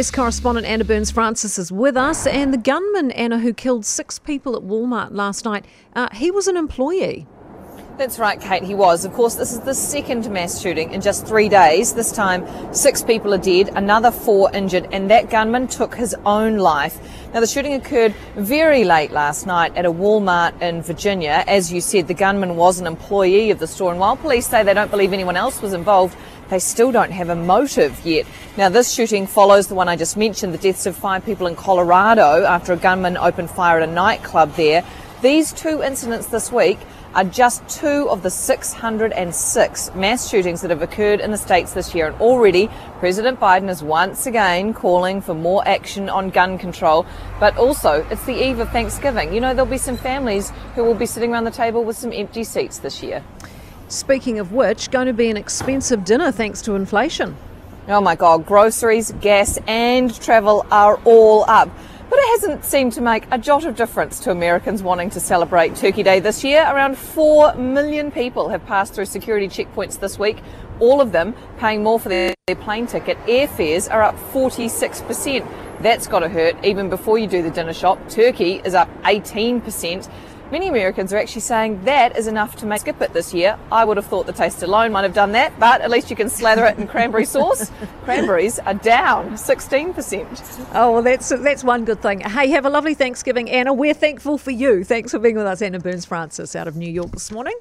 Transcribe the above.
US correspondent Anna Burns Francis is with us, and the gunman, Anna, who killed six people at Walmart last night, uh, he was an employee. That's right, Kate, he was. Of course, this is the second mass shooting in just three days. This time, six people are dead, another four injured, and that gunman took his own life. Now, the shooting occurred very late last night at a Walmart in Virginia. As you said, the gunman was an employee of the store, and while police say they don't believe anyone else was involved, they still don't have a motive yet. Now, this shooting follows the one I just mentioned, the deaths of five people in Colorado after a gunman opened fire at a nightclub there. These two incidents this week are just two of the 606 mass shootings that have occurred in the states this year. And already, President Biden is once again calling for more action on gun control. But also, it's the eve of Thanksgiving. You know, there'll be some families who will be sitting around the table with some empty seats this year. Speaking of which, going to be an expensive dinner thanks to inflation. Oh my God, groceries, gas, and travel are all up. But it hasn't seemed to make a jot of difference to Americans wanting to celebrate Turkey Day this year. Around 4 million people have passed through security checkpoints this week, all of them paying more for their, their plane ticket. Airfares are up 46%. That's got to hurt even before you do the dinner shop. Turkey is up 18%. Many Americans are actually saying that is enough to make skip it this year. I would have thought the taste alone might have done that, but at least you can slather it in cranberry sauce. Cranberries are down 16%. Oh, well, that's that's one good thing. Hey, have a lovely Thanksgiving, Anna. We're thankful for you. Thanks for being with us, Anna Burns Francis, out of New York this morning.